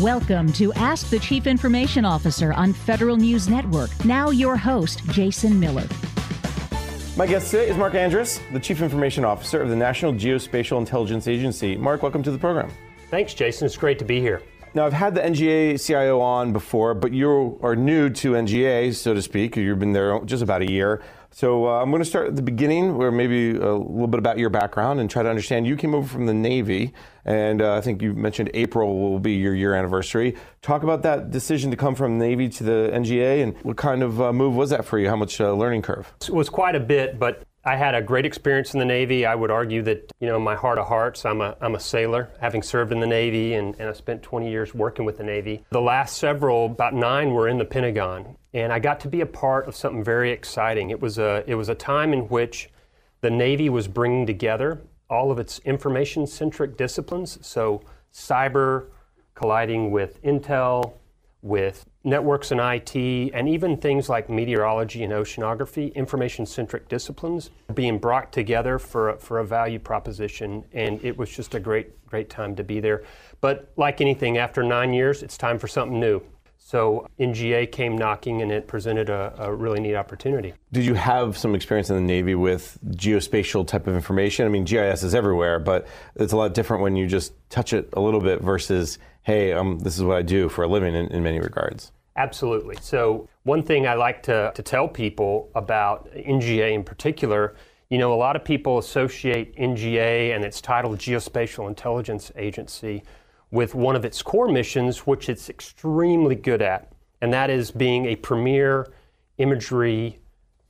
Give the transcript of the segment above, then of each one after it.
Welcome to Ask the Chief Information Officer on Federal News Network. Now, your host, Jason Miller. My guest today is Mark Andress, the Chief Information Officer of the National Geospatial Intelligence Agency. Mark, welcome to the program. Thanks, Jason. It's great to be here. Now, I've had the NGA CIO on before, but you are new to NGA, so to speak. You've been there just about a year. So uh, I'm going to start at the beginning, where maybe a little bit about your background and try to understand. You came over from the Navy, and uh, I think you mentioned April will be your year anniversary. Talk about that decision to come from the Navy to the NGA, and what kind of uh, move was that for you? How much uh, learning curve? It was quite a bit, but I had a great experience in the Navy. I would argue that, you know, in my heart of hearts, I'm a, I'm a sailor, having served in the Navy, and, and I spent 20 years working with the Navy. The last several, about nine, were in the Pentagon, and I got to be a part of something very exciting. It was a, it was a time in which the Navy was bringing together all of its information centric disciplines, so cyber colliding with intel, with networks and IT, and even things like meteorology and oceanography, information centric disciplines being brought together for a, for a value proposition. And it was just a great, great time to be there. But like anything, after nine years, it's time for something new. So NGA came knocking and it presented a, a, really neat opportunity. Did you have some experience in the Navy with geospatial type of information? I mean, GIS is everywhere, but it's a lot different when you just touch it a little bit versus, hey, um, this is what I do for a living in, in many regards. Absolutely. So, one thing I like to, to tell people about NGA in particular, you know, a lot of people associate NGA and its title Geospatial Intelligence Agency with one of its core missions, which it's extremely good at, and that is being a premier imagery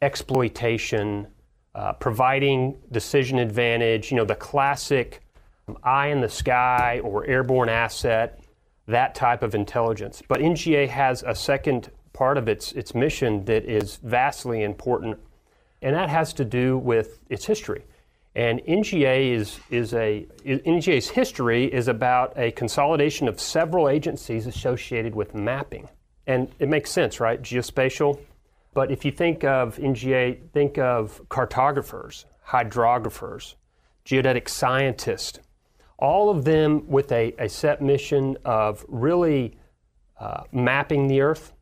exploitation, uh, providing decision advantage, you know, the classic eye in the sky or airborne asset, that type of intelligence. But NGA has a second part of its, its mission that is vastly important, and that has to do with its history. And NGA is, is a, NGA's history is about a consolidation of several agencies associated with mapping. And it makes sense, right? Geospatial. But if you think of NGA, think of cartographers, hydrographers, geodetic scientists, all of them with a, a set mission of really uh, mapping the Earth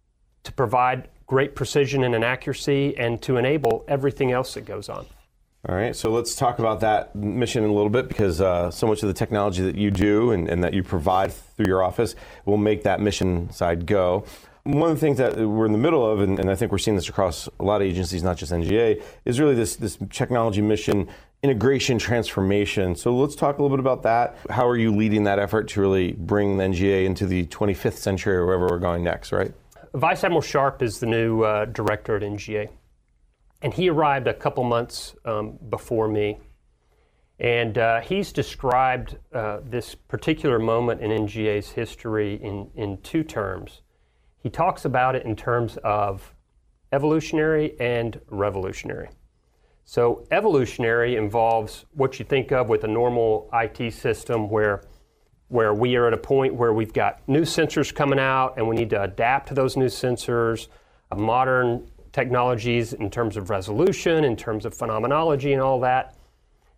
to provide great precision and an accuracy and to enable everything else that goes on. All right, so let's talk about that mission in a little bit because uh, so much of the technology that you do and, and, that you provide through your office will make that mission side go. One of the things that we're in the middle of, and, and I think we're seeing this across a lot of agencies, not just NGA, is really this, this technology mission integration transformation. So let's talk a little bit about that. How are you leading that effort to really bring the NGA into the 25th century or wherever we're going next, right? Vice Admiral Sharp is the new uh, director at NGA. And he arrived a couple months um, before me. And uh, he's described uh, this particular moment in NGA's history in, in two terms. He talks about it in terms of evolutionary and revolutionary. So, evolutionary involves what you think of with a normal IT system where, where we are at a point where we've got new sensors coming out and we need to adapt to those new sensors. A modern technologies in terms of resolution, in terms of phenomenology, and all that.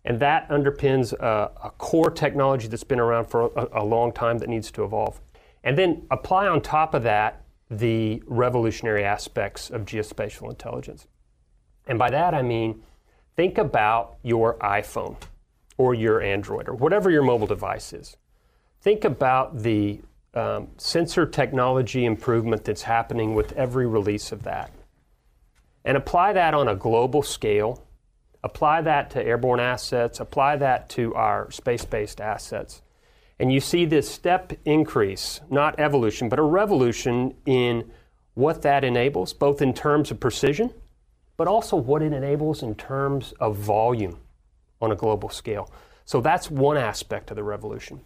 And that underpins a, a core technology that's been around for a, a long time that needs to evolve. And then apply on top of that the revolutionary aspects of geospatial intelligence. And by that I mean, think about your iPhone or your Android or whatever your mobile device is. Think about the um, sensor technology improvement that's happening with every release of that and apply that on a global scale. Apply that to airborne assets, apply that to our space based assets. And you see this step increase, not evolution, but a revolution in what that enables, both in terms of precision, but also what it enables in terms of volume on a global scale. So that's one aspect of the revolution.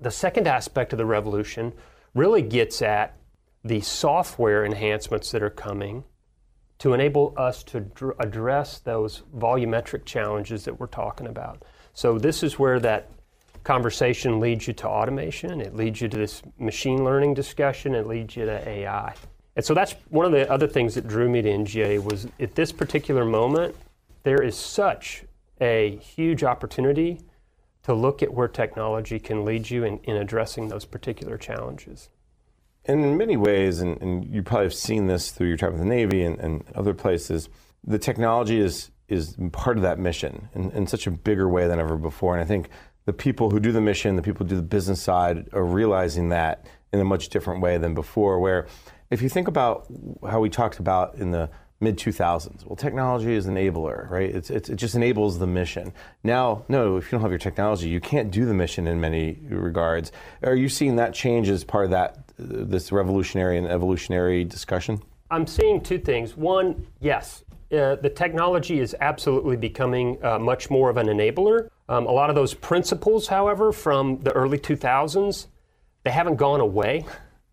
The second aspect of the revolution really gets at the software enhancements that are coming to enable us to dr- address those volumetric challenges that we're talking about. So, this is where that conversation leads you to automation, it leads you to this machine learning discussion, it leads you to AI. And so that's one of the other things that drew me to NGA was at this particular moment, there is such a huge opportunity to look at where technology can lead you in, in addressing those particular challenges. And in many ways, and, and, you probably have seen this through your time with the Navy and, and other places, the technology is is part of that mission in, in such a bigger way than ever before. And I think the people who do the mission, the people who do the business side, are realizing that in a much different way than before. Where if you think about how we talked about in the mid 2000s. Well, technology is enabler, right? It's, it's, it just enables the mission. Now, no, if you don't have your technology, you can't do the mission in many regards. Are you seeing that change as part of that, this revolutionary and evolutionary discussion? I'm seeing two things. One, yes, uh, the technology is absolutely becoming uh, much more of an enabler. Um, a lot of those principles, however, from the early 2000s, they haven't gone away,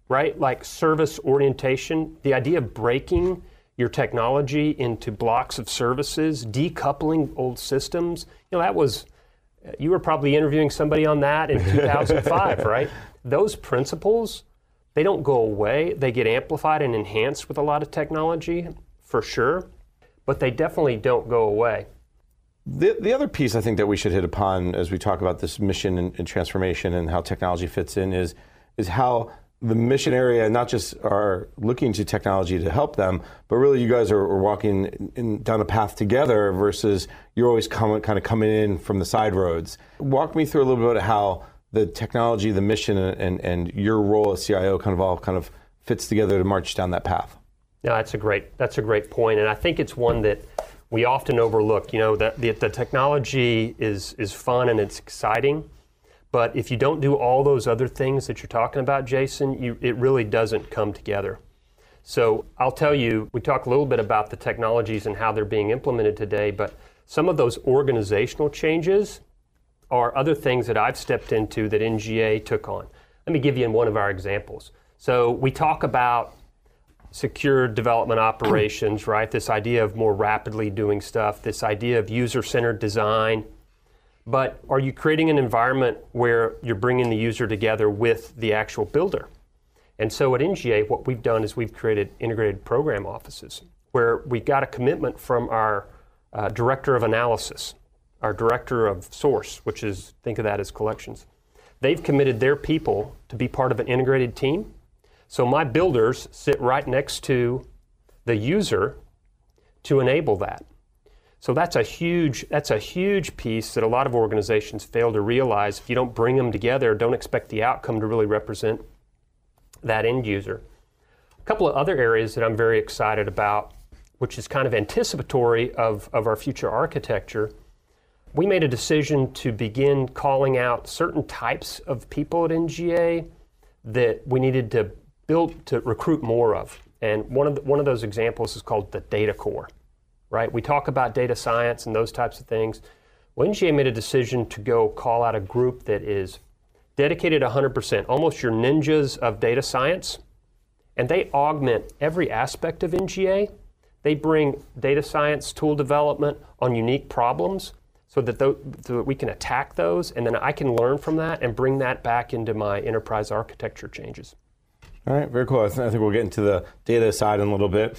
right? Like service orientation, the idea of breaking your technology into blocks of services, decoupling old systems. You know, that was, uh, you were probably interviewing somebody on that in 2005, right? Those principles, they don't go away. They get amplified and enhanced with a lot of technology, for sure, but they definitely don't go away. The, the other piece I think that we should hit upon as we talk about this mission and, and transformation and how technology fits in is, is how the mission area not just are looking to technology to help them, but really you guys are, are walking in, down a path together versus you're always coming, kind of coming in from the side roads. Walk me through a little bit of how the technology, the mission, and, and your role as CIO kind of all kind of fits together to march down that path. Yeah, that's a great that's a great point, and I think it's one that we often overlook. You know, that the, the technology is is fun and it's exciting but if you don't do all those other things that you're talking about, Jason, you, it really doesn't come together. So I'll tell you, we talk a little bit about the technologies and how they're being implemented today, but some of those organizational changes are other things that I've stepped into that NGA took on. Let me give you one of our examples. So we talk about secure development operations, right? This idea of more rapidly doing stuff, this idea of user centered design, but are you creating an environment where you're bringing the user together with the actual builder? And so at NGA, what we've done is we've created integrated program offices where we got a commitment from our uh, director of analysis, our director of source, which is, think of that as collections. They've committed their people to be part of an integrated team. So my builders sit right next to the user to enable that. So that's a huge that's a huge piece that a lot of organizations fail to realize. If you don't bring them together, don't expect the outcome to really represent that end user. A couple of other areas that I'm very excited about, which is kind of anticipatory of, of our future architecture. We made a decision to begin calling out certain types of people at NGA that we needed to build to recruit more of. And one of the, one of those examples is called the data core right? We talk about data science and those types of things. NGA made a decision to go call out a group that is dedicated 100%, almost your ninjas of data science, and they augment every aspect of NGA. They bring data science tool development on unique problems so that, th- so that we can attack those, and then I can learn from that and bring that back into my enterprise architecture changes. All right, very cool. I think we'll get into the data side in a little bit.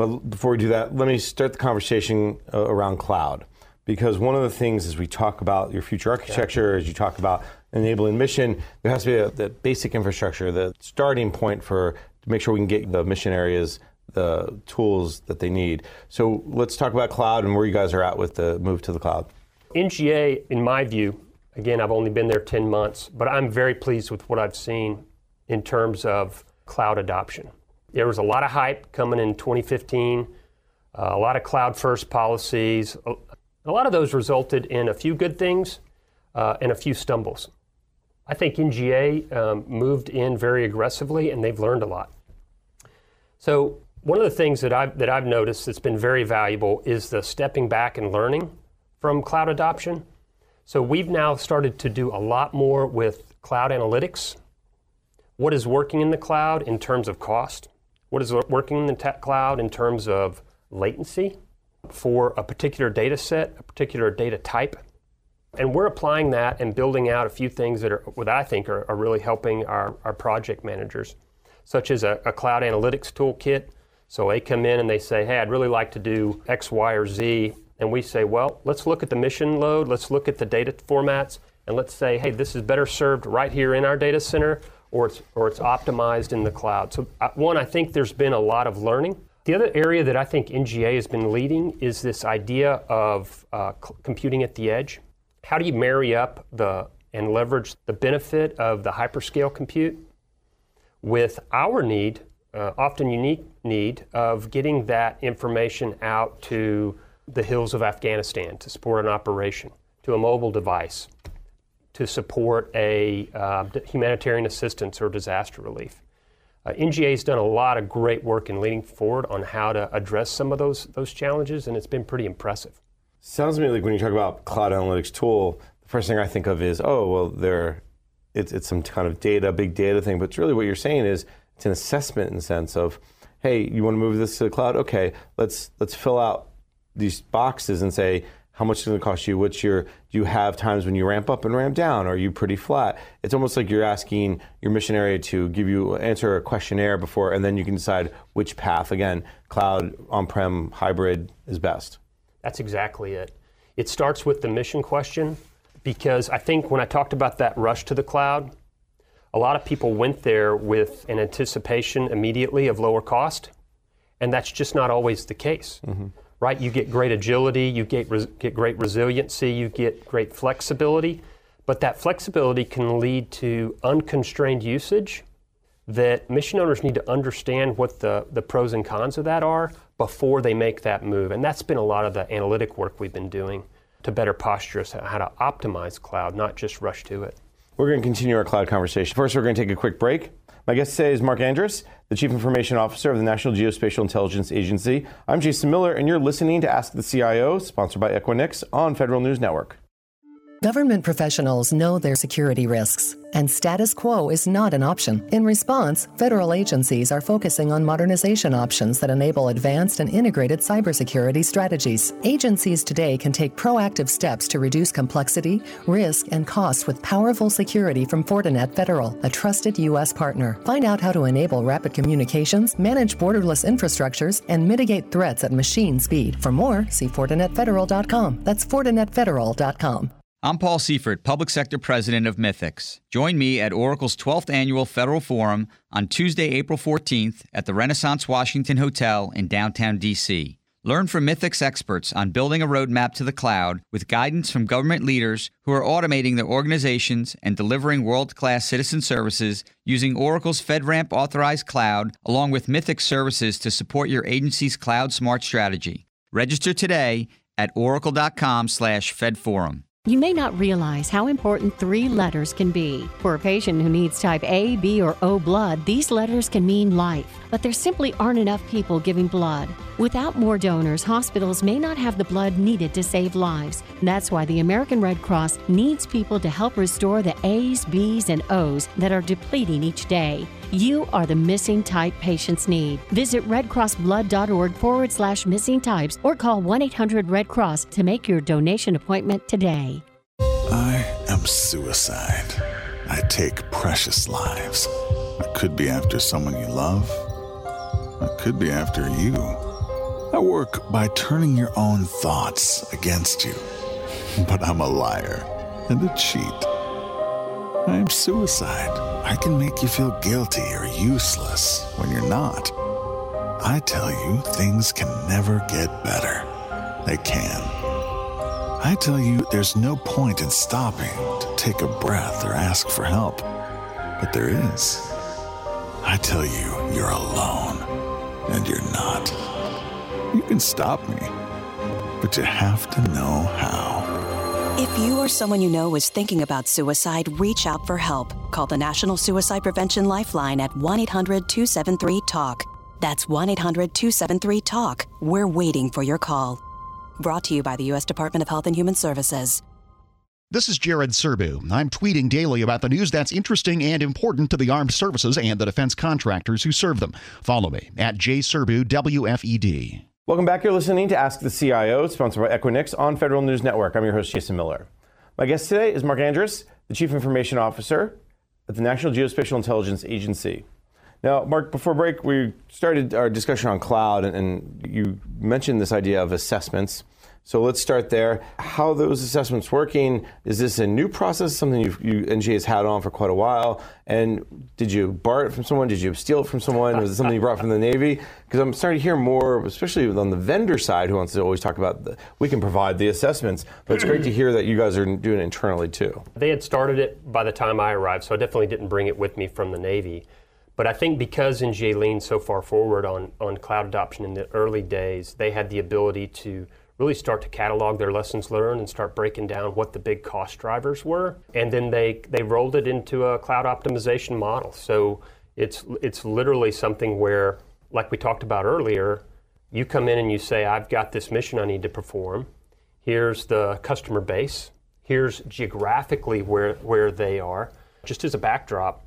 But before we do that, let me start the conversation uh, around cloud. Because one of the things as we talk about your future architecture, yeah. as you talk about enabling mission, there has to be a, the basic infrastructure, the starting point for to make sure we can get the mission areas the tools that they need. So let's talk about cloud and where you guys are at with the move to the cloud. NGA, in my view, again, I've only been there 10 months, but I'm very pleased with what I've seen in terms of cloud adoption there was a lot of hype coming in 2015, uh, a lot of cloud first policies. A, lot of those resulted in a few good things uh, and a few stumbles. I think NGA um, moved in very aggressively and they've learned a lot. So, one of the things that I've, that I've noticed that's been very valuable is the stepping back and learning from cloud adoption. So, we've now started to do a lot more with cloud analytics. What is working in the cloud in terms of cost? What is working in the cloud in terms of latency for a particular data set, a particular data type. And we're applying that and building out a few things that are what I think are, are really helping our, our project managers, such as a, a cloud analytics toolkit. So they come in and they say, hey, I'd really like to do X, Y, or Z. And we say, well, let's look at the mission load, let's look at the data formats, and let's say, hey, this is better served right here in our data center, or it's, or it's optimized in the cloud. So, uh, one, I think there's been a lot of learning. The other area that I think NGA has been leading is this idea of uh, computing at the edge. How do you marry up the and leverage the benefit of the hyperscale compute with our need, uh, often unique need, of getting that information out to the hills of Afghanistan to support an operation, to a mobile device, to support a uh, humanitarian assistance or disaster relief. Uh, NGA has done a lot of great work in leading forward on how to address some of those those challenges, and it's been pretty impressive. Sounds to me like when you talk about cloud analytics tool, the first thing I think of is, oh, well, there, it's it's some kind of data, big data thing. But really what you're saying is it's an assessment in the sense of, hey, you want to move this to the cloud? Okay, let's let's fill out these boxes and say how much is it going to cost you? What's your, do you have times when you ramp up and ramp down? Are you pretty flat? It's almost like you're asking your mission area to give you, answer a questionnaire before, and then you can decide which path, again, cloud, on-prem, hybrid is best. That's exactly it. It starts with the mission question because I think when I talked about that rush to the cloud, a lot of people went there with an anticipation immediately of lower cost, and that's just not always the case. Mm-hmm right? You get great agility, you get, res- get great resiliency, you get great flexibility, but that flexibility can lead to unconstrained usage that mission owners need to understand what the, the pros and cons of that are before they make that move. And that's been a lot of the analytic work we've been doing to better posture us how to optimize cloud, not just rush to it. We're going to continue our cloud conversation. First, we're going to take a quick break. My guest today is Mark Andress, the Chief Information Officer of the National Geospatial Intelligence Agency. I'm Jason Miller, and you're listening to Ask the CIO, sponsored by Equinix on Federal News Network. Government professionals know their security risks, and status quo is not an option. In response, federal agencies are focusing on modernization options that enable advanced and integrated cybersecurity strategies. Agencies today can take proactive steps to reduce complexity, risk, and costs with powerful security from Fortinet Federal, a trusted U.S. partner. Find out how to enable rapid communications, manage borderless infrastructures, and mitigate threats at machine speed. For more, see FortinetFederal.com. That's FortinetFederal.com. I'm Paul Seifert, Public Sector President of Mythics. Join me at Oracle's 12th Annual Federal Forum on Tuesday, April 14th at the Renaissance Washington Hotel in downtown D.C. Learn from Mythics experts on building a roadmap to the cloud with guidance from government leaders who are automating their organizations and delivering world class citizen services using Oracle's FedRAMP authorized cloud, along with Mythics services to support your agency's cloud smart strategy. Register today at oracle.com/slash fedforum. You may not realize how important three letters can be. For a patient who needs type A, B, or O blood, these letters can mean life, but there simply aren't enough people giving blood. Without more donors, hospitals may not have the blood needed to save lives. That's why the American Red Cross needs people to help restore the A's, B's, and O's that are depleting each day. You are the missing type patients need. Visit redcrossblood.org forward slash missing types or call 1 800 Red Cross to make your donation appointment today. I am suicide. I take precious lives. I could be after someone you love, I could be after you. I work by turning your own thoughts against you. But I'm a liar and a cheat. I'm suicide. I can make you feel guilty or useless when you're not. I tell you, things can never get better. They can. I tell you, there's no point in stopping to take a breath or ask for help. But there is. I tell you, you're alone, and you're not. You can stop me, but you have to know how. If you or someone you know is thinking about suicide, reach out for help. Call the National Suicide Prevention Lifeline at 1 800 273 TALK. That's 1 800 273 TALK. We're waiting for your call. Brought to you by the U.S. Department of Health and Human Services. This is Jared Serbu. I'm tweeting daily about the news that's interesting and important to the armed services and the defense contractors who serve them. Follow me at jserbu WFED. Welcome back. You're listening to Ask the CIO, sponsored by Equinix on Federal News Network. I'm your host, Jason Miller. My guest today is Mark Andress, the Chief Information Officer at the National Geospatial Intelligence Agency. Now, Mark, before break, we started our discussion on cloud, and, and you mentioned this idea of assessments. So let's start there. How those assessments working? Is this a new process, something you NGA has had on for quite a while? And did you borrow it from someone? Did you steal it from someone? Was it something you brought from the Navy? Because I'm starting to hear more, especially on the vendor side, who wants to always talk about the, we can provide the assessments, but it's great to hear that you guys are doing it internally too. They had started it by the time I arrived, so I definitely didn't bring it with me from the Navy. But I think because NGA leaned so far forward on, on cloud adoption in the early days, they had the ability to really start to catalog their lessons learned and start breaking down what the big cost drivers were. And then they, they rolled it into a cloud optimization model. So it's, it's literally something where, like we talked about earlier, you come in and you say, I've got this mission I need to perform. Here's the customer base. Here's geographically where, where they are. Just as a backdrop,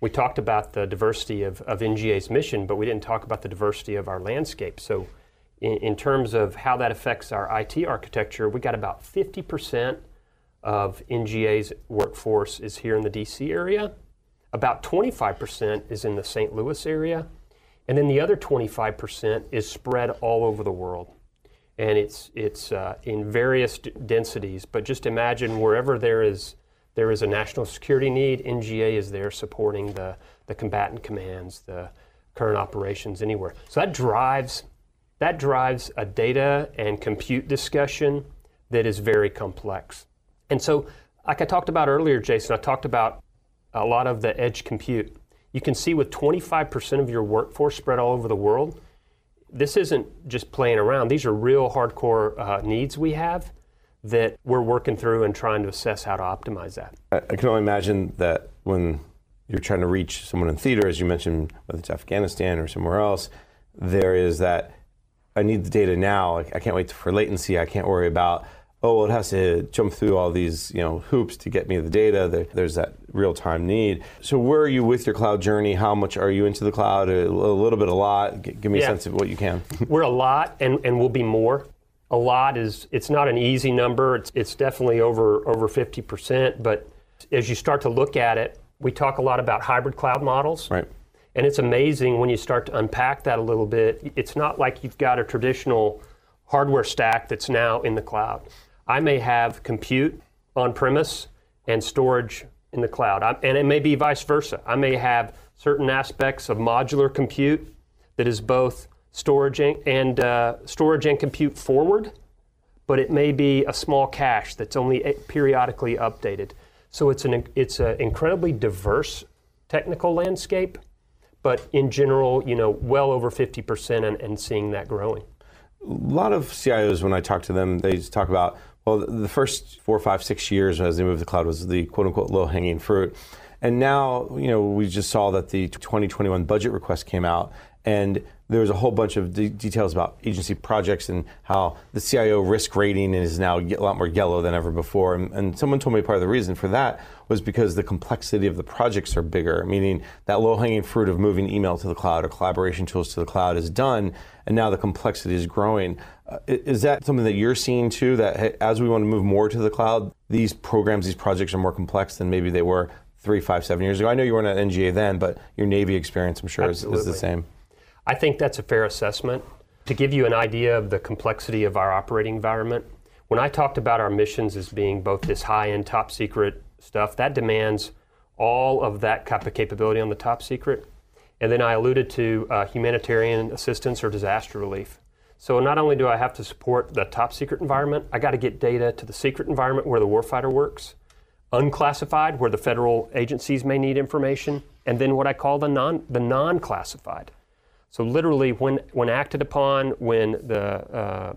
we talked about the diversity of, of NGA's mission, but we didn't talk about the diversity of our landscape. So in, in terms of how that affects our IT architecture, we got about 50% of NGA's workforce is here in the DC area. About 25% is in the St. Louis area. And then the other 25% is spread all over the world. And it's, it's uh, in various d- densities, but just imagine wherever there is, there is a national security need, NGA is there supporting the, the combatant commands, the current operations anywhere. So that drives that drives a data and compute discussion that is very complex. And so, like I talked about earlier, Jason, I talked about a lot of the edge compute. You can see with 25% of your workforce spread all over the world, this isn't just playing around. These are real hardcore uh, needs we have that we're working through and trying to assess how to optimize that. I, can only imagine that when you're trying to reach someone in theater, as you mentioned, whether it's Afghanistan or somewhere else, there is that I need the data now. I can't wait for latency. I can't worry about oh well, it has to jump through all these you know hoops to get me the data. There's that real time need. So where are you with your cloud journey? How much are you into the cloud? A little bit, a lot. Give me yeah. a sense of what you can. We're a lot, and and we'll be more. A lot is it's not an easy number. It's it's definitely over over 50 percent. But as you start to look at it, we talk a lot about hybrid cloud models. Right. And it's amazing when you start to unpack that a little bit. It's not like you've got a traditional hardware stack that's now in the cloud. I may have compute on premise and storage in the cloud. and it may be vice versa. I may have certain aspects of modular compute that is both storage and, and uh, storage and compute forward, but it may be a small cache that's only periodically updated. So it's an it's an incredibly diverse technical landscape but in general, you know, well over 50% and, and seeing that growing. A lot of CIOs, when I talk to them, they talk about, well, the first four, five, six years as they moved to the cloud was the quote unquote low hanging fruit. And now, you know, we just saw that the 2021 budget request came out, and there was a whole bunch of de- details about agency projects and how the CIO risk rating is now a lot more yellow than ever before. And, and, someone told me part of the reason for that was because the complexity of the projects are bigger, meaning that low hanging fruit of moving email to the cloud or collaboration tools to the cloud is done, and now the complexity is growing. Uh, is that something that you're seeing too? That as we want to move more to the cloud, these programs, these projects are more complex than maybe they were three, five, seven years ago? I know you weren't at NGA then, but your Navy experience, I'm sure, is, is the same. I think that's a fair assessment. To give you an idea of the complexity of our operating environment, when I talked about our missions as being both this high end, top secret stuff, that demands all of that type of capability on the top secret. And then I alluded to uh, humanitarian assistance or disaster relief. So not only do I have to support the top secret environment, I got to get data to the secret environment where the warfighter works, unclassified where the federal agencies may need information, and then what I call the non the non-classified. So literally, when when acted upon, when the uh,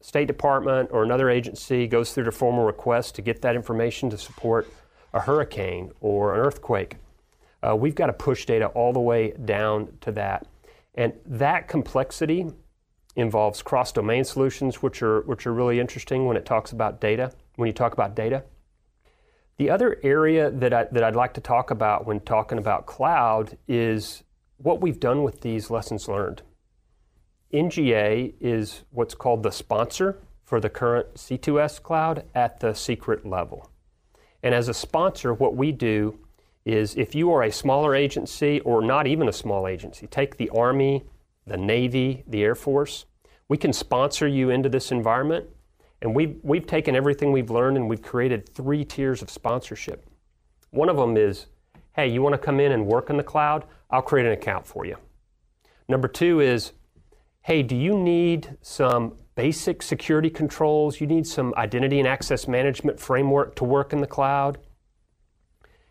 State Department or another agency goes through the formal request to get that information to support a hurricane or an earthquake, uh, we've got to push data all the way down to that. And that complexity involves cross-domain solutions, which are which are really interesting when it talks about data. When you talk about data, the other area that I, that I'd like to talk about when talking about cloud is what we've done with these lessons learned. NGA is what's called the sponsor for the current C2S cloud at the secret level. And as a sponsor, what we do is if you are a smaller agency or not even a small agency, take the Army, the Navy, the Air Force, we can sponsor you into this environment And we've, we've taken everything we've learned and we've created three tiers of sponsorship. One of them is hey, you want to come in and work in the cloud? I'll create an account for you. Number two is hey, do you need some basic security controls? You need some identity and access management framework to work in the cloud?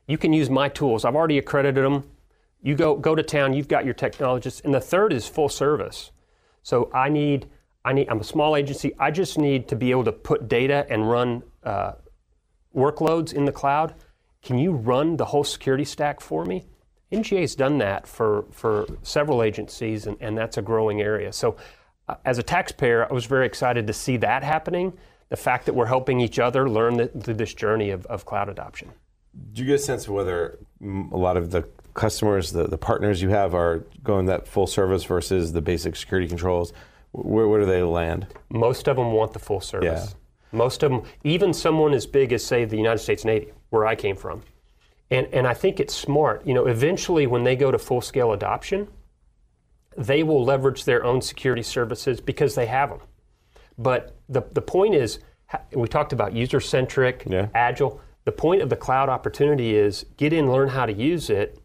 You can use my tools. I've already accredited them. You go, go to town, you've got your technologists. And the third is full service. So I need, I need, I'm a small agency. I just need to be able to put data and run uh, workloads in the cloud. Can you run the whole security stack for me? NGA has done that for, for several agencies, and, and that's a growing area. So, uh, as a taxpayer, I was very excited to see that happening. The fact that we're helping each other learn the, through this journey of, of cloud adoption. Do you get a sense of whether a lot of the customers, the, the partners you have, are going that full service versus the basic security controls? Where, where do they land? Most of them want the full service. Yeah. Most of them, even someone as big as, say, the United States Navy, where I came from. And, and I think it's smart. You know, eventually, when they go to full scale adoption, they will leverage their own security services because they have them. But the, the point is, we talked about user centric, Yeah. agile. The point of the cloud opportunity is get in, learn how to use it.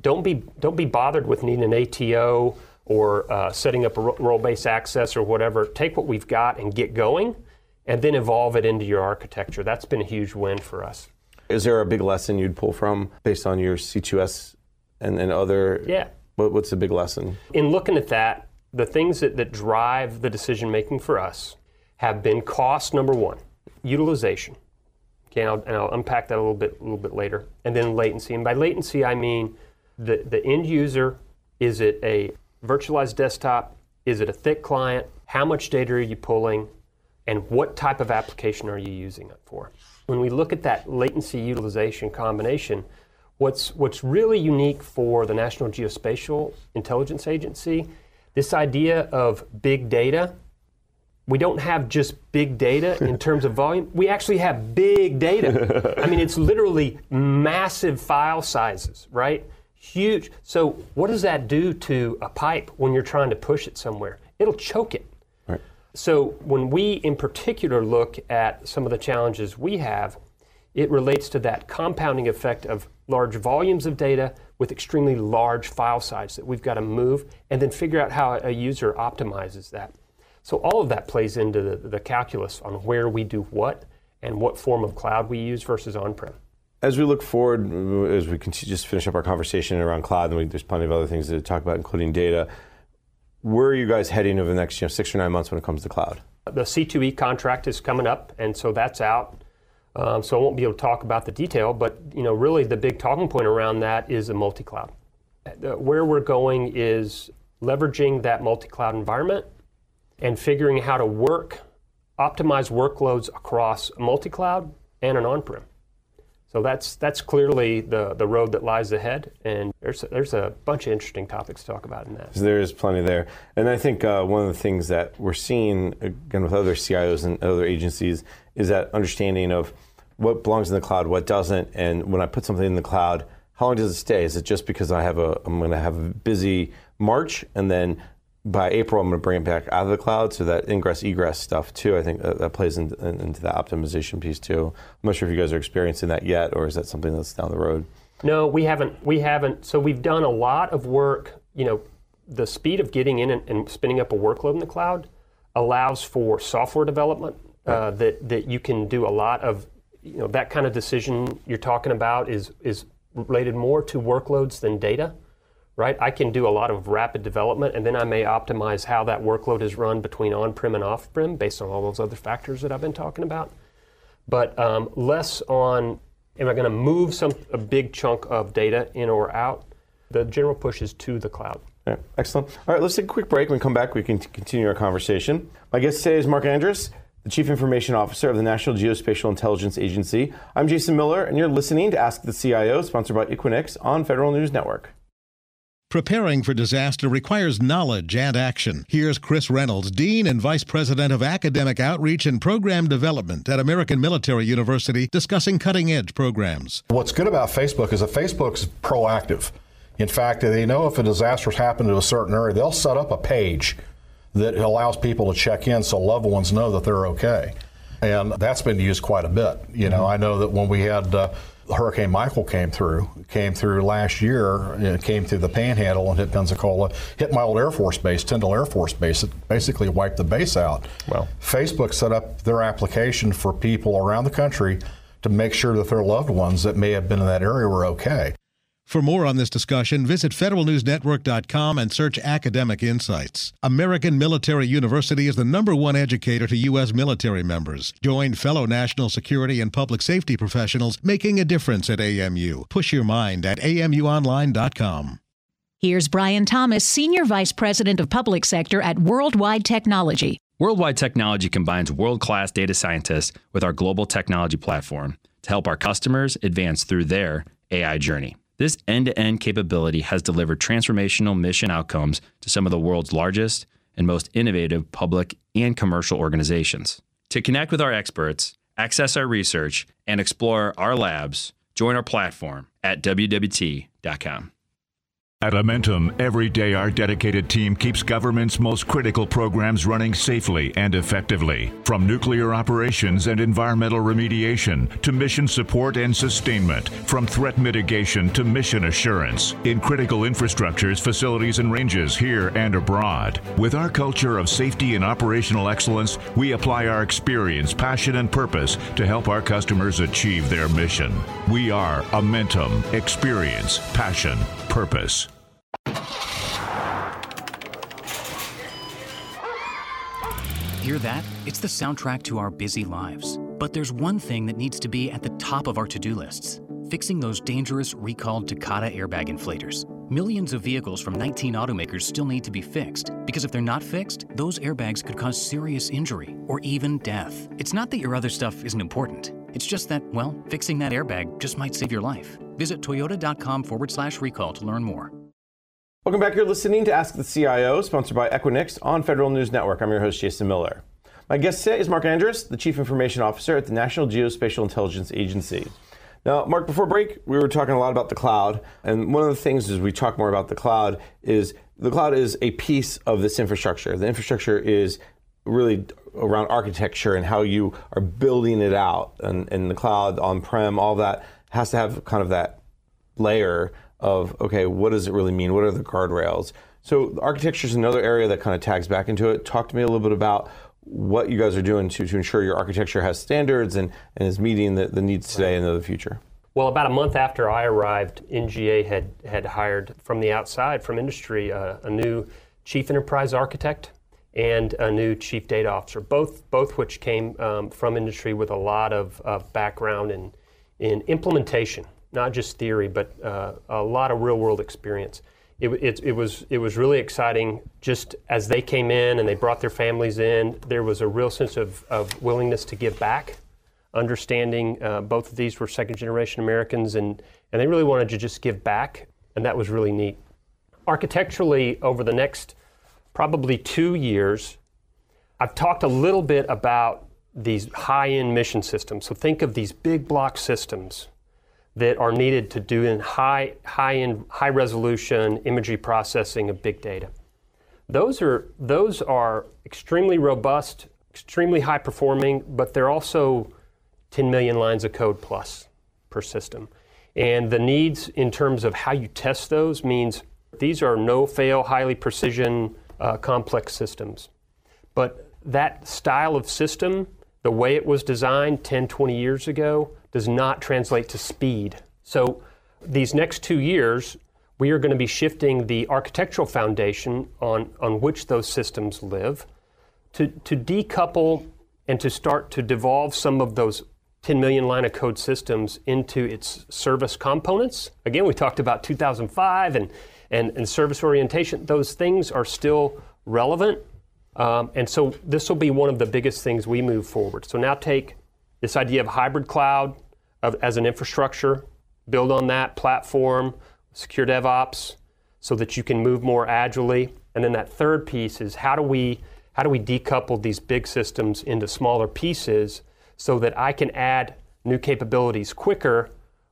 Don't be don't be bothered with needing an ATO or uh, setting up a role-based access or whatever. Take what we've got and get going, and then evolve it into your architecture. That's been a huge win for us. Is there a big lesson you'd pull from based on your C2S and, and other? Yeah. What, what's the big lesson? In looking at that, the things that, that drive the decision making for us have been cost number one, utilization. Okay, and I'll, and I'll unpack that a little bit a little bit later, and then latency. And by latency, I mean the the end user. Is it a virtualized desktop? Is it a thick client? How much data are you pulling? And what type of application are you using it for? When we look at that latency utilization combination, what's what's really unique for the National Geospatial Intelligence Agency, this idea of big data we don't have just big data in terms of volume. We actually have big data. I mean, it's literally massive file sizes, right? Huge. So, what does that do to a pipe when you're trying to push it somewhere? It'll choke it. So, when we in particular look at some of the challenges we have, it relates to that compounding effect of large volumes of data with extremely large file size that we've got to move and then figure out how a user optimizes that. So all of that plays into the, the calculus on where we do what and what form of cloud we use versus on-prem. As we look forward, as we continue, just finish up our conversation around cloud, and we, there's plenty of other things to talk about, including data. Where are you guys heading over the next you know, six or nine months when it comes to cloud? The C2E contract is coming up, and so that's out. Um, so I won't be able to talk about the detail, but you know, really the big talking point around that is a multi-cloud. Where we're going is leveraging that multi-cloud environment and figuring how to work, optimize workloads across multi-cloud and an on-prem. So that's that's clearly the, the road that lies ahead, and there's there's a bunch of interesting topics to talk about in that. There is plenty there. And I think uh, one of the things that we're seeing, again, with other CIOs and other agencies, is that understanding of what belongs in the cloud, what doesn't. And when I put something in the cloud, how long does it stay? Is it just because I have a, I'm going to have a busy March and then by April I'm going to bring it back out of the cloud? So that ingress egress stuff too, I think that, that plays in, in, into the optimization piece too. I'm not sure if you guys are experiencing that yet, or is that something that's down the road? No, we haven't. We haven't. So we've done a lot of work. You know, the speed of getting in and, and spinning up a workload in the cloud allows for software development uh, that that you can do a lot of. You know, that kind of decision you're talking about is is related more to workloads than data, right? I can do a lot of rapid development, and then I may optimize how that workload is run between on-prem and off-prem based on all those other factors that I've been talking about. But um, less on am I going to move some a big chunk of data in or out? The general push is to the cloud. Yeah, excellent. All right, let's take a quick break. When we come back, we can continue our conversation. My guest today is Mark Andress, the Chief Information Officer of the National Geospatial Intelligence Agency. I'm Jason Miller, and you're listening to Ask the CIO, sponsored by Equinix on Federal News Network. Preparing for disaster requires knowledge and action. Here's Chris Reynolds, Dean and Vice President of Academic Outreach and Program Development at American Military University, discussing cutting edge programs. What's good about Facebook is that Facebook's proactive. In fact, they know if a disaster's happened to a certain area, they'll set up a page that allows people to check in so loved ones know that they're okay. And that's been used quite a bit. You know, I know that when we had uh, Hurricane Michael came through, came through last year, it came through the Panhandle and hit Pensacola, hit my old Air Force base, Tyndall Air Force Base. It basically wiped the base out. Well, Facebook set up their application for people around the country to make sure that their loved ones that may have been in that area were okay. For more on this discussion, visit federalnewsnetwork.com and search Academic Insights. American Military University is the number one educator to U.S. military members. Join fellow national security and public safety professionals making a difference at AMU. Push your mind at amuonline.com. Here's Brian Thomas, Senior Vice President of Public Sector at Worldwide Technology. Worldwide Technology combines world class data scientists with our global technology platform to help our customers advance through their AI journey. This end to end capability has delivered transformational mission outcomes to some of the world's largest and most innovative public and commercial organizations. To connect with our experts, access our research, and explore our labs, join our platform at WWT.com. At Amentum, every day our dedicated team keeps government's most critical programs running safely and effectively. From nuclear operations and environmental remediation to mission support and sustainment, from threat mitigation to mission assurance, in critical infrastructures, facilities, and ranges here and abroad. With our culture of safety and operational excellence, we apply our experience, passion, and purpose to help our customers achieve their mission. We are Amentum. Experience, passion, purpose. Hear that? It's the soundtrack to our busy lives. But there's one thing that needs to be at the top of our to do lists fixing those dangerous recalled Takata airbag inflators. Millions of vehicles from 19 automakers still need to be fixed because if they're not fixed, those airbags could cause serious injury or even death. It's not that your other stuff isn't important. It's just that, well, fixing that airbag just might save your life. Visit toyota.com forward slash recall to learn more. Welcome back. You're listening to Ask the CIO, sponsored by Equinix on Federal News Network. I'm your host, Jason Miller. My guest today is Mark Andress, the Chief Information Officer at the National Geospatial Intelligence Agency. Now, Mark, before break, we were talking a lot about the cloud. And one of the things as we talk more about the cloud is the cloud is a piece of this infrastructure. The infrastructure is really around architecture and how you are building it out. And, and the cloud, on prem, all that has to have kind of that layer of, okay, what does it really mean? What are the guardrails? So, architecture is another area that kind of tags back into it. Talk to me a little bit about what you guys are doing to, to ensure your architecture has standards and, and is meeting the, the needs today and the future. Well, about a month after I arrived, NGA had, had hired from the outside, from industry, uh, a new chief enterprise architect and a new chief data officer, both, both which came um, from industry with a lot of, of background in, in implementation, not just theory, but uh, a lot of real world experience. It, it, it, was, it was really exciting just as they came in and they brought their families in. There was a real sense of, of willingness to give back, understanding uh, both of these were second generation Americans and, and they really wanted to just give back, and that was really neat. Architecturally, over the next probably two years, I've talked a little bit about these high end mission systems. So think of these big block systems that are needed to do in high, high, in, high resolution imagery processing of big data. Those are, those are extremely robust, extremely high performing, but they're also 10 million lines of code plus per system. And the needs in terms of how you test those means these are no fail, highly precision, uh, complex systems. But that style of system, the way it was designed 10, 20 years ago, does not translate to speed. So, these next two years, we are going to be shifting the architectural foundation on, on which those systems live to, to decouple and to start to devolve some of those 10 million line of code systems into its service components. Again, we talked about 2005 and, and, and service orientation. Those things are still relevant. Um, and so this will be one of the biggest things we move forward. So now take this idea of hybrid cloud of, as an infrastructure, build on that platform, secure DevOps, so that you can move more agilely. And then that third piece is how do we how do we decouple these big systems into smaller pieces so that I can add new capabilities quicker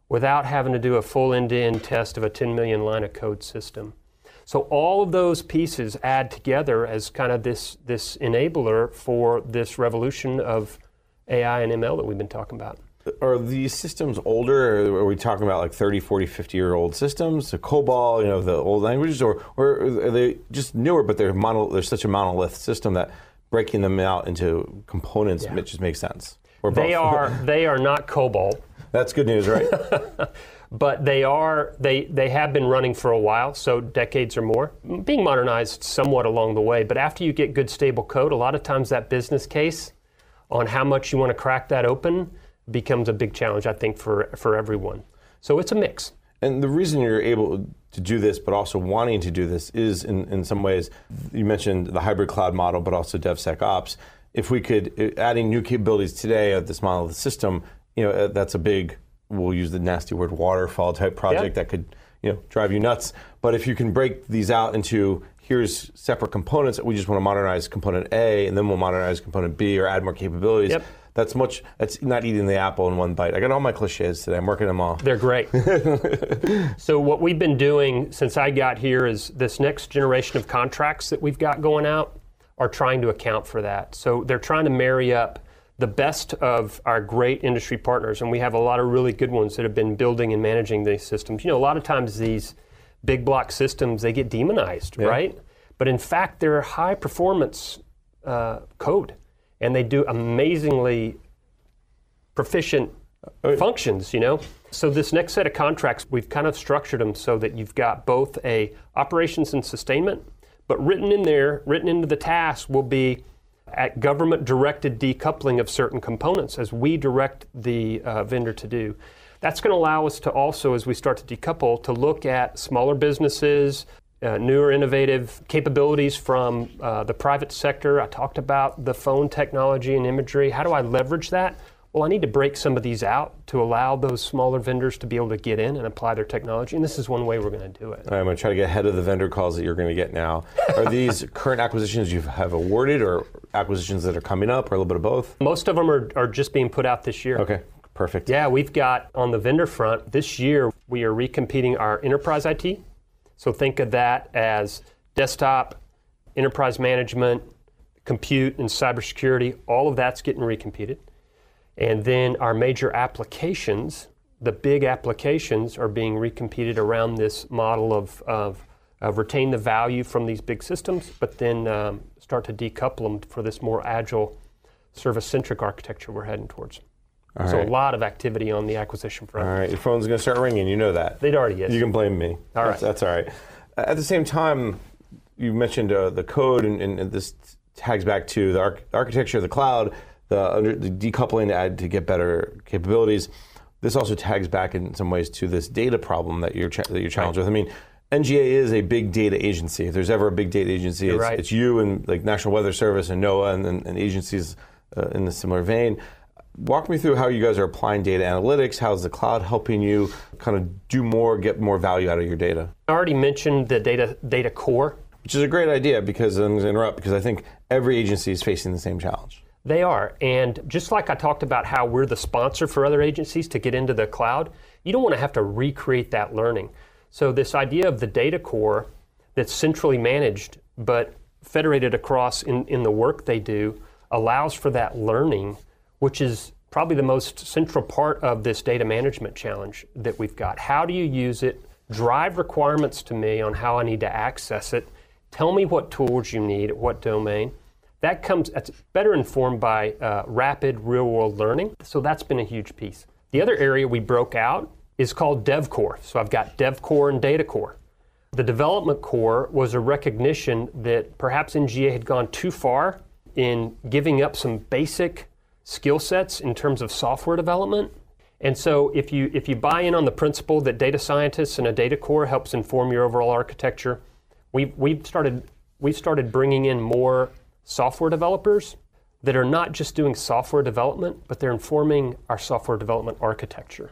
without having to do a full end-to-end test of a 10 million line of code system. So all of those pieces add together as kind of this this enabler for this revolution of AI and ML that we've been talking about. Are these systems older? Or are we talking about like 30, 40, 50 year old systems, the COBOL, you know, the old languages, or, or are they just newer, but they're, mono, they're such a monolith system that breaking them out into components yeah. just makes sense? Or they are they are not COBOL. That's good news, right? but they are they they have been running for a while, so decades or more, being modernized somewhat along the way. But after you get good stable code, a lot of times that business case on how much you want to crack that open becomes a big challenge, I think, for for everyone. So it's a mix. And the reason you're able to do this, but also wanting to do this, is in, in some ways, you mentioned the hybrid cloud model, but also DevSecOps. If we could, adding new capabilities today of this model of the system, you know, uh, that's a big, we'll use the nasty word waterfall type project yep. that could, you know, drive you nuts. But if you can break these out into here's separate components, that we just want to modernize component A, and then we'll modernize component B or add more capabilities. Yep. That's much. That's not eating the apple in one bite. I got all my cliches today. I'm working them all. They're great. so what we've been doing since I got here is this next generation of contracts that we've got going out are trying to account for that. So they're trying to marry up the best of our great industry partners, and we have a lot of really good ones that have been building and managing these systems. You know, a lot of times these big block systems they get demonized, yeah. right? But in fact, they're high performance uh, code, and they do amazingly proficient uh, functions. You know, so this next set of contracts, we've kind of structured them so that you've got both a operations and sustainment, but written in there, written into the task will be at government directed decoupling of certain components as we direct the uh, vendor to do. That's going to allow us to also, as we start to decouple, to look at smaller businesses, uh, newer innovative capabilities from uh, the private sector. I talked about the phone technology and imagery. How do I leverage that? well, I need to break some of these out to allow those smaller vendors to be able to get in and apply their technology. And this is one way we're going to do it. Right, I'm going to try to get ahead of the vendor calls that you're going to get now. Are these current acquisitions you have awarded or acquisitions that are coming up or a little bit of both? Most of them are, are just being put out this year. Okay. Perfect. Yeah, we've got on the vendor front this year, we are recompeting our enterprise IT. So think of that as desktop, enterprise management, compute, and cybersecurity. All of that's getting recompeted. And then our major applications, the big applications, are being recompeted around this model of, of, of retain the value from these big systems, but then um, start to decouple them for this more agile, service centric architecture we're heading towards. All so right. a lot of activity on the acquisition front. All right, your phone's going to start ringing. You know that. It already is. You can blame me. All right, that's, that's all right. At the same time, you mentioned uh, the code, and, and, this tags back to the arch- architecture of the cloud the, the decoupling to add to get better capabilities. This also tags back in some ways to this data problem that you're cha- that you're challenged right. with. I mean, NGA is a big data agency. If there's ever a big data agency, it's, right. it's, you and like National Weather Service and NOAA and, and, and agencies uh, in a similar vein. Walk me through how you guys are applying data analytics. How's the cloud helping you kind of do more, get more value out of your data? I already mentioned the data data core, which is a great idea because I'm going to interrupt because I think every agency is facing the same challenge. They are. And just like I talked about how we're the sponsor for other agencies to get into the cloud, you don't want to have to recreate that learning. So, this idea of the data core that's centrally managed but federated across in, in the work they do allows for that learning, which is probably the most central part of this data management challenge that we've got. How do you use it? Drive requirements to me on how I need to access it. Tell me what tools you need, what domain that comes that's better informed by uh, rapid real world learning. So that's been a huge piece. The other area we broke out is called DevCore. So I've got DevCore and DataCore. The development core was a recognition that perhaps NGA had gone too far in giving up some basic skill sets in terms of software development. And so if you if you buy in on the principle that data scientists and a data core helps inform your overall architecture, we we've started we've started bringing in more software developers that are not just doing software development, but they're informing our software development architecture.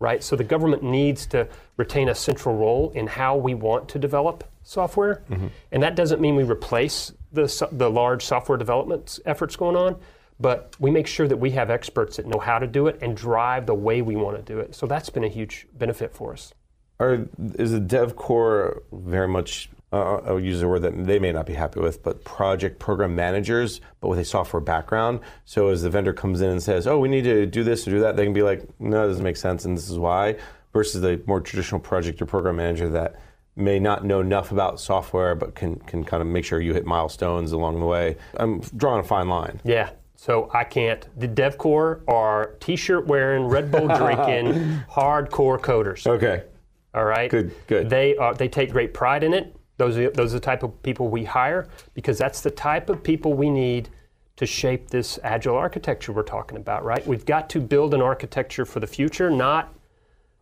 Right? So the government needs to retain a central role in how we want to develop software. Mm-hmm. And that doesn't mean we replace the, the large software development efforts going on, but we make sure that we have experts that know how to do it and drive the way we want to do it. So that's been a huge benefit for us. Are is the dev core very much? Uh, I'll use a word that they may not be happy with, but project program managers, but with a software background. So as the vendor comes in and says, "Oh, we need to do this or do that," they can be like, "No, it doesn't make sense, and this is why." Versus the more traditional project or program manager that may not know enough about software, but can can kind of make sure you hit milestones along the way. I'm drawing a fine line. Yeah. So I can't. The dev core are t-shirt wearing, Red Bull drinking, hardcore coders. Okay. All right. Good. Good. They are. They take great pride in it. Those are those are the type of people we hire because that's the type of people we need to shape this agile architecture we're talking about. Right. We've got to build an architecture for the future, not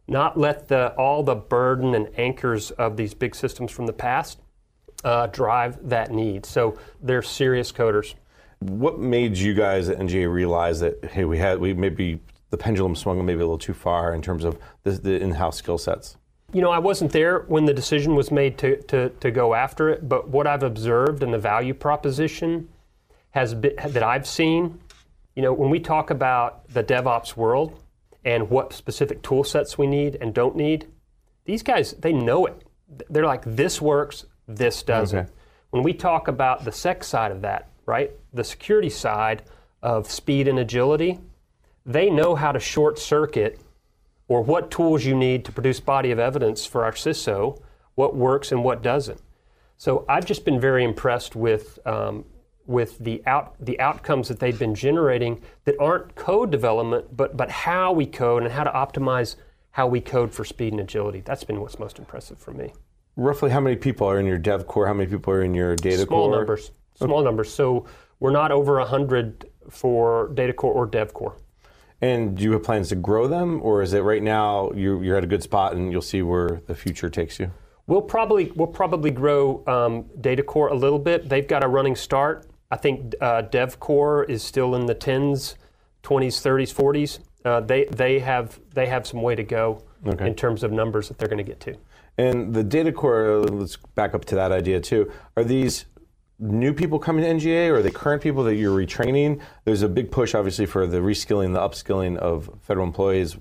not let the all the burden and anchors of these big systems from the past uh, drive that need. So they're serious coders. What made you guys at NGA realize that hey, we had we maybe the pendulum swung maybe a little too far in terms of the, the in-house skill sets? You know, I wasn't there when the decision was made to, to, to go after it, but what I've observed and the value proposition has been, that I've seen, you know, when we talk about the DevOps world and what specific tool sets we need and don't need, these guys, they know it. They're like, this works, this doesn't. Okay. When we talk about the Sec side of that, right, the security side of speed and agility, they know how to short circuit or what tools you need to produce body of evidence for our CISO, what works and what doesn't. So I've just been very impressed with um, with the out the outcomes that they've been generating that aren't code development, but but how we code and how to optimize how we code for speed and agility. That's been what's most impressive for me. Roughly, how many people are in your dev core? How many people are in your data Small core? numbers. Small numbers. So we're not over hundred for data core or dev core. And do you have plans to grow them, or is it right now you're, you're at a good spot and you'll see where the future takes you? We'll probably we'll probably grow um, data core a little bit. They've got a running start. I think uh, dev core is still in the tens, twenties, thirties, forties. Uh, they they have they have some way to go Okay. in terms of numbers that they're going to get to. And the data core, let's back up to that idea too. Are these new people coming to NGA or are they current people that you're retraining? There's a big push, obviously, for the reskilling, the upskilling of federal employees.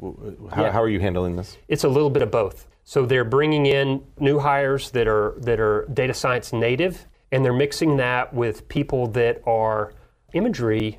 How, Yeah. how are you handling this? It's a little bit of both. So they're bringing in new hires that are that are data science native, and they're mixing that with people that are imagery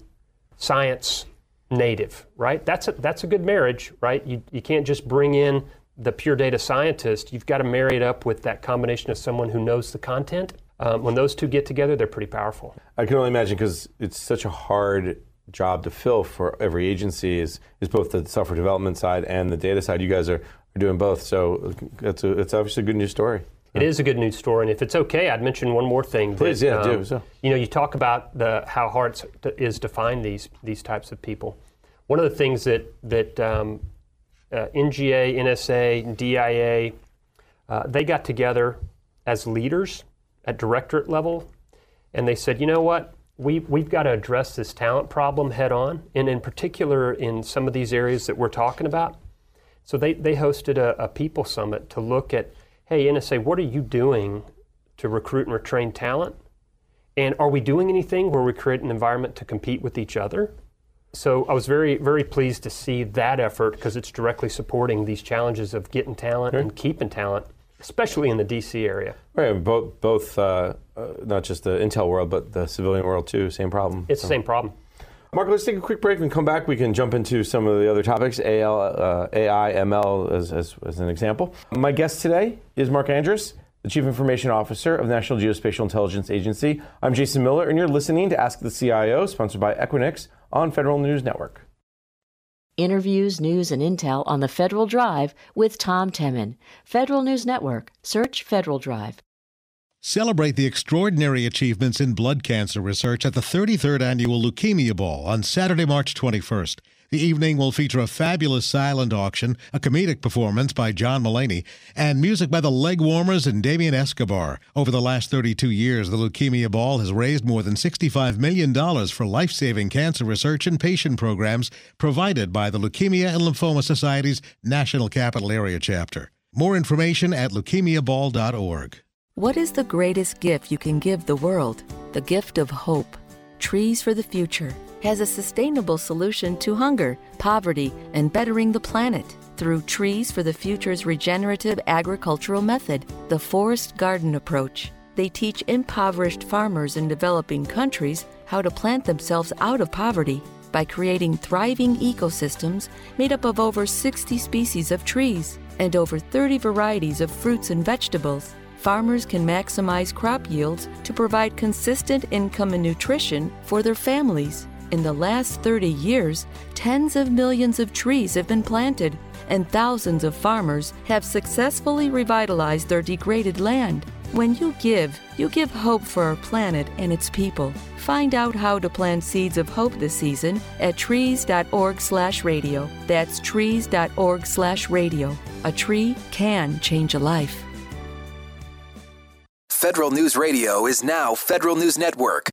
science native. Right? That's a, that's a good marriage, right? You you can't just bring in the pure data scientist. You've got to marry it up with that combination of someone who knows the content. Um, when those two get together, they're pretty powerful. I can only imagine because it's such a hard job to fill for every agency is, is both the software development side and the data side. You guys are, are doing both, so it's, a, it's obviously a good news story. It is a good news story, and if it's okay, I'd mention one more thing. Please, that, yeah, do um, so. You know, you talk about the how hard it's- is to find these these types of people. One of the things that that um, uh, NGA, NSA, DIA, uh, they got together as leaders at directorate level, and they said, you know what, we we've got to address this talent problem head on, and in particular in some of these areas that we're talking about. So they, they hosted a, a people summit to look at, hey, NSA, what are you doing to recruit and retrain talent? And are we doing anything where we create an environment to compete with each other? So I was very, very pleased to see that effort because it's directly supporting these challenges of getting talent and keeping talent, especially in the DC area. Right, both, both uh, uh, not just the Intel world, but the civilian world too, same problem. It's the same problem. Mark, let's take a quick break and come back. We can jump into some of the other topics, AL, uh, AI, ML as, as, as an example. My guest today is Mark Andress, the Chief Information Officer of the National Geospatial Intelligence Agency. I'm Jason Miller, and you're listening to Ask the CIO, sponsored by Equinix on Federal News Network. Interviews, news, and intel on the Federal Drive with Tom Temin. Federal News Network. Search Federal Drive. Celebrate the extraordinary achievements in blood cancer research at the 33rd Annual Leukemia Ball on Saturday, March 21st. The evening will feature a fabulous silent auction, a comedic performance by John Mulaney, and music by the Leg Warmers and Damien Escobar. Over the last 32 years, the Leukemia Ball has raised more than $65 million for life saving cancer research and patient programs provided by the Leukemia and Lymphoma Society's National Capital Area chapter. More information at leukemiaball.org. What is the greatest gift you can give the world? The gift of hope. Trees for the Future has a sustainable solution to hunger, poverty, and bettering the planet through Trees for the Future's regenerative agricultural method, the forest garden approach. They teach impoverished farmers in developing countries how to plant themselves out of poverty by creating thriving ecosystems made up of over 60 species of trees and over 30 varieties of fruits and vegetables. Farmers can maximize crop yields to provide consistent income and nutrition for their families. In the last 30 years, tens of millions of trees have been planted, and thousands of farmers have successfully revitalized their degraded land. When you give, you give hope for our planet and its people. Find out how to plant seeds of hope this season at trees.org/radio. That's trees.org/radio. A tree can change a life. Federal News Radio is now Federal News Network.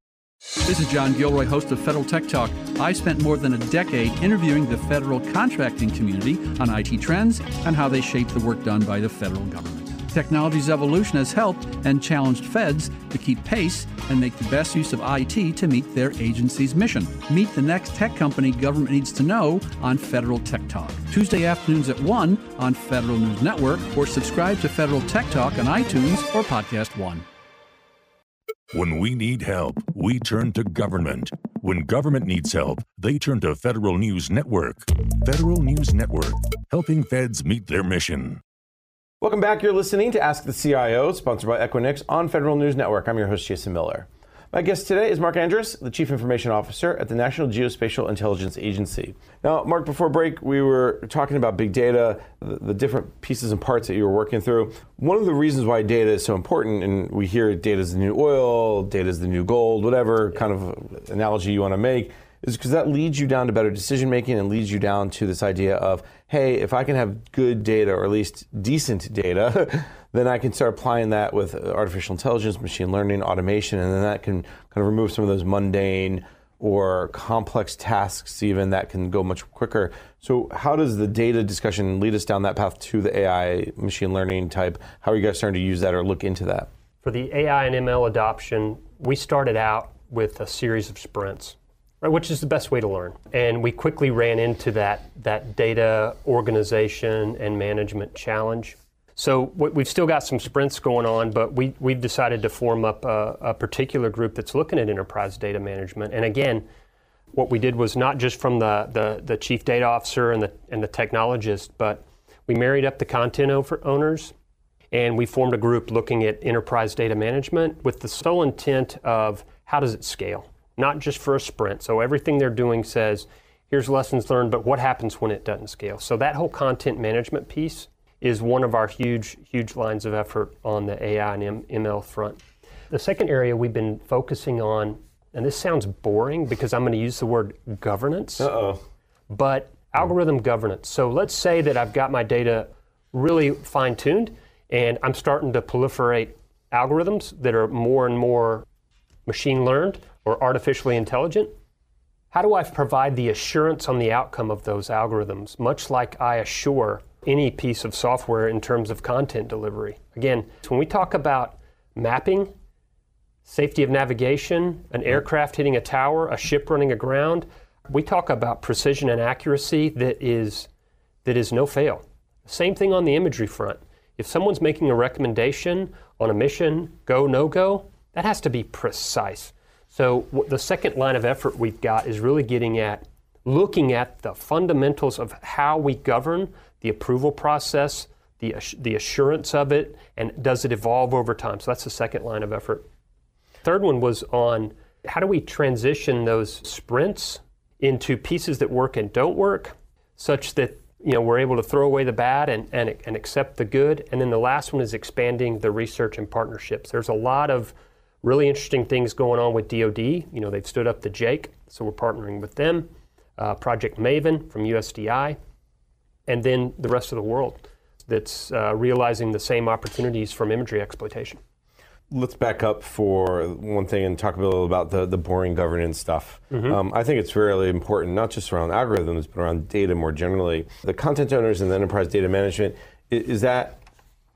This is John Gilroy, host of Federal Tech Talk. I spent more than a decade interviewing the federal contracting community on IT trends and how they shape the work done by the federal government. Technology's evolution has helped and challenged feds to keep pace and make the best use of IT to meet their agency's mission. Meet the next tech company government needs to know on Federal Tech Talk. Tuesday afternoons at 1 on Federal News Network or subscribe to Federal Tech Talk on iTunes or Podcast One. When we need help, we turn to government. When government needs help, they turn to Federal News Network. Federal News Network, helping feds meet their mission. Welcome back. You're listening to Ask the CIO, sponsored by Equinix on Federal News Network. I'm your host, Jason Miller. My guest today is Mark Andress, the Chief Information Officer at the National Geospatial Intelligence Agency. Now, Mark, before break, we were talking about big data, the, the, different pieces and parts that you were working through. One of the reasons why data is so important, and we hear data is the new oil, data is the new gold, whatever kind of analogy you want to make, is because that leads you down to better decision making and leads you down to this idea of, hey, if I can have good data or at least decent data, then I can start applying that with artificial intelligence, machine learning, automation, and then that can kind of remove some of those mundane or complex tasks even that can go much quicker. So how does the data discussion lead us down that path to the AI machine learning type? How are you guys starting to use that or look into that? For the AI and ML adoption, we started out with a series of sprints right, which is the best way to learn. And we quickly ran into that, that data organization and management challenge. So we've still got some sprints going on, but we, we've decided to form up a, a particular group that's looking at enterprise data management. And again, what we did was not just from the, the, the chief data officer and the, and the technologist, but we married up the content owners and we formed a group looking at enterprise data management with the sole intent of how does it scale? Not just for a sprint. So everything they're doing says, here's lessons learned, but what happens when it doesn't scale? So that whole content management piece is one of our huge, huge lines of effort on the AI and ML front. The second area we've been focusing on, and this sounds boring because I'm going to use the word governance. Uh-oh. But algorithm governance. So let's say that I've got my data really fine tuned and I'm starting to proliferate algorithms that are more and more machine learned or artificially intelligent? How do I provide the assurance on the outcome of those algorithms, much like I assure any piece of software in terms of content delivery? Again, when we talk about mapping, safety of navigation, an aircraft hitting a tower, a ship running aground, we talk about precision and accuracy that is, that is no fail. Same thing on the imagery front. If someone's making a recommendation on a mission, go, no go, that has to be precise. So the second line of effort we've got is really getting at looking at the fundamentals of how we govern the approval process, the, the assurance of it, and does it evolve over time? So that's the second line of effort. Third one was on how do we transition those sprints into pieces that work and don't work, such that you know we're able to throw away the bad and, and, and accept the good. And then the last one is expanding the research and partnerships. There's a lot of Really interesting things going on with DoD. You know, they've stood up the JAIC, so we're partnering with them. Uh, Project Maven from USDI, and then the rest of the world that's uh, realizing the same opportunities from imagery exploitation. Let's back up for one thing and talk a little about the, the boring governance stuff. Mm-hmm. Um, I think it's really important, not just around algorithms, but around data more generally. The content owners and the enterprise data management, is, is that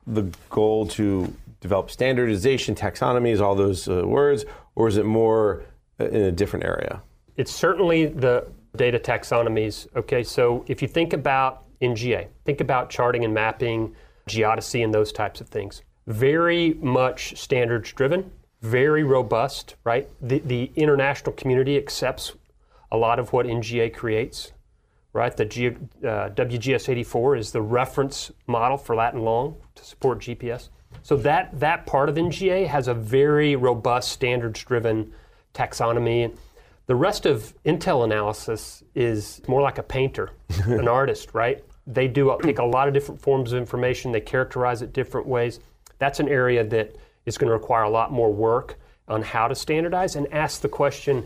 the goal to develop standardization, taxonomies, all those uh, words, or is it more in a different area? It's certainly the data taxonomies. Okay, so if you think about NGA, think about charting and mapping, geodesy, and those types of things. Very much standards driven, very robust, right? The, the international community accepts a lot of what NGA creates, right? The G, uh, WGS 84 is the reference model for Latin long to support GPS. So that, that part of NGA has a very robust standards driven taxonomy. The rest of Intel analysis is more like a painter, an artist, right? They do take a lot of different forms of information, they characterize it different ways. That's an area that is going to require a lot more work on how to standardize and ask the question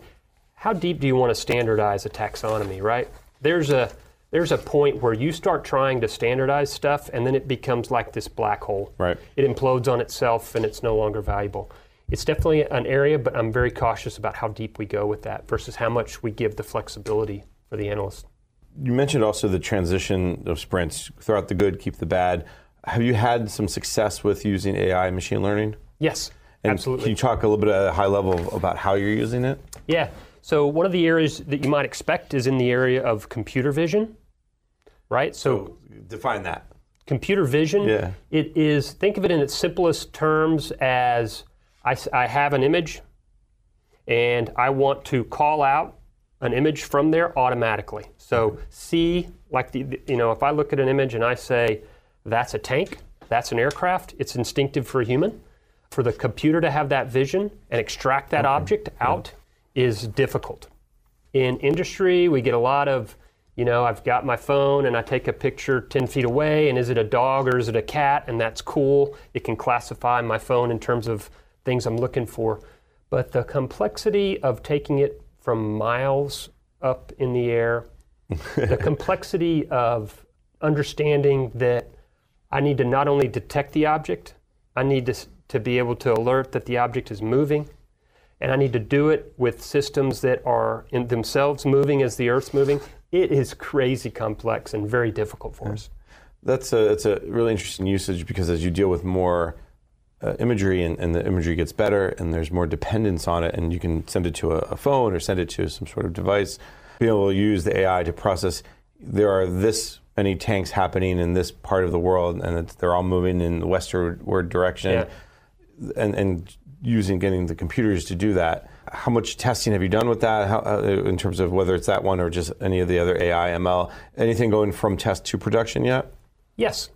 how deep do you want to standardize a taxonomy, right? There's a there's a point where you start trying to standardize stuff and then it becomes like this black hole. Right. It implodes on itself and it's no longer valuable. It's definitely an area, but I'm very cautious about how deep we go with that versus how much we give the flexibility for the analyst. You mentioned also the transition of sprints. Throw out the good, keep the bad. Have you had some success with using AI and machine learning? Yes, And absolutely. Can you talk a little bit at a high level about how you're using it? Yeah. So one of the areas that you might expect is in the area of computer vision, right? So, define that. Computer vision. Yeah. It is. Think of it in its simplest terms as I have an image, and I want to call out an image from there automatically. So see, like the, the- you know, if I look at an image and I say that's a tank, that's an aircraft, it's instinctive for a human. For the computer to have that vision and extract that object out is difficult. In industry, we get a lot of, you know, I've got my phone and I take a picture 10 feet away, and is it a dog or is it a cat? And that's cool. It can classify my phone in terms of things I'm looking for. But the complexity of taking it from miles up in the air, the complexity of understanding that I need to not only detect the object, I need to, to be able to alert that the object is moving, and I need to do it with systems that are in themselves moving as the Earth's moving. It is crazy complex and very difficult for us. That's a it's a really interesting usage because as you deal with more uh, imagery and, and the imagery gets better and there's more dependence on it and you can send it to a, a phone or send it to some sort of device, being able to use the AI to process there are this many tanks happening in this part of the world and they're all moving in the westward direction Yeah. and, and using getting the computers to do that. How much testing have you done with that How, uh, in terms of whether it's that one or just any of the other AI, ML? Anything going from test to production yet? Yes.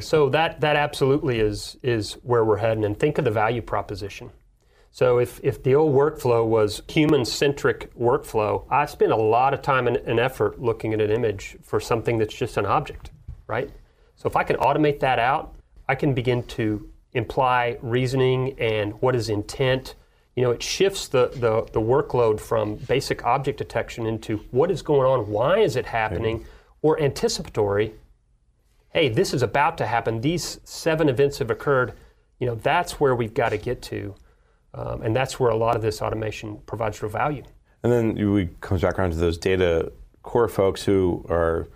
So that that absolutely is is where we're heading. And think of the value proposition. So if, if the old workflow was human centric workflow, I spend a lot of time and, and effort looking at an image for something that's just an object, right? So if I can automate that out, I can begin to imply reasoning and what is intent. You know, it shifts the, the, the workload from basic object detection into what is going on, why is it happening, or anticipatory, hey, this is about to happen. These seven events have occurred. You know, that's where we've got to get to. Um, and that's where a lot of this automation provides real value. And then we comes back around to those data core folks who are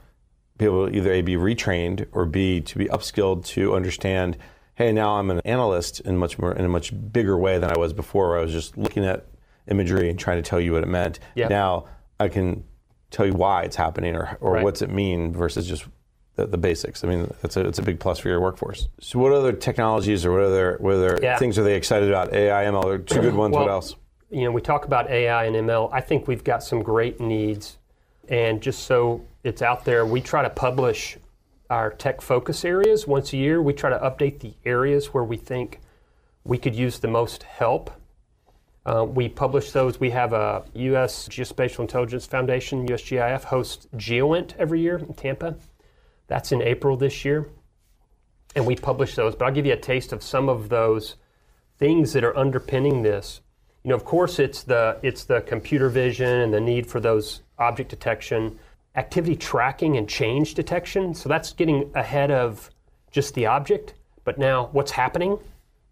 be able to either A, be retrained or B, to be upskilled to understand, hey, now I'm an analyst in much more in a much bigger way than I was before, where I was just looking at imagery and trying to tell you what it meant. Yeah. Now I can tell you why it's happening or, or Right. what's it mean versus just the, the basics. I mean, that's a, it's a big plus for your workforce. So what other technologies or what other, what other Yeah. things are they excited about? AI, ML, are two good ones. what else? You know, we talk about AI and ML. I think we've got some great needs. And just so it's out there, we try to publish our tech focus areas once a year. We try to update the areas where we think we could use the most help. Uh, we publish those. We have a U.S. Geospatial Intelligence Foundation, USGIF, hosts GeoInt every year in Tampa. That's in April this year. And we publish those. But I'll give you a taste of some of those things that are underpinning this. You know, of course, it's the it's the computer vision and the need for those object detection, activity tracking and change detection. So that's getting ahead of just the object. But now, what's happening?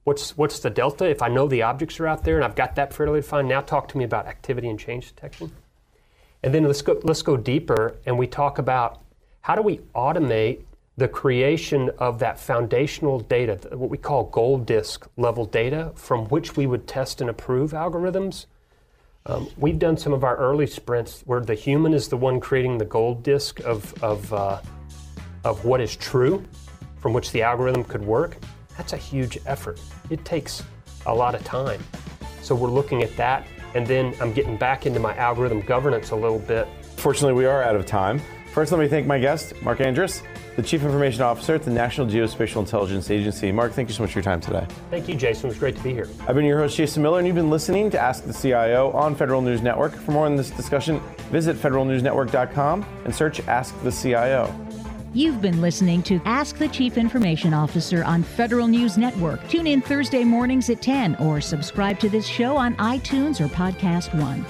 What's what's the delta? If I know the objects are out there and I've got that fairly defined, now talk to me about activity and change detection. And then let's go let's go deeper and we talk about how do we automate the creation of that foundational data, what we call gold disk level data, from which we would test and approve algorithms. Um, we've done some of our early sprints where the human is the one creating the gold disk of, of, uh, of what is true, from which the algorithm could work. That's a huge effort. It takes a lot of time. So we're looking at that, and then I'm getting back into my algorithm governance a little bit. Fortunately, we are out of time. First, let me thank my guest, Mark Andress, the Chief Information Officer at the National Geospatial Intelligence Agency. Mark, thank you so much for your time today. Thank you, Jason. It was great to be here. I've been your host, Jason Miller, and you've been listening to Ask the CIO on Federal News Network. For more on this discussion, visit federalnewsnetwork.com and search Ask the CIO. You've been listening to Ask the Chief Information Officer on Federal News Network. Tune in Thursday mornings at 10 or subscribe to this show on iTunes or Podcast One.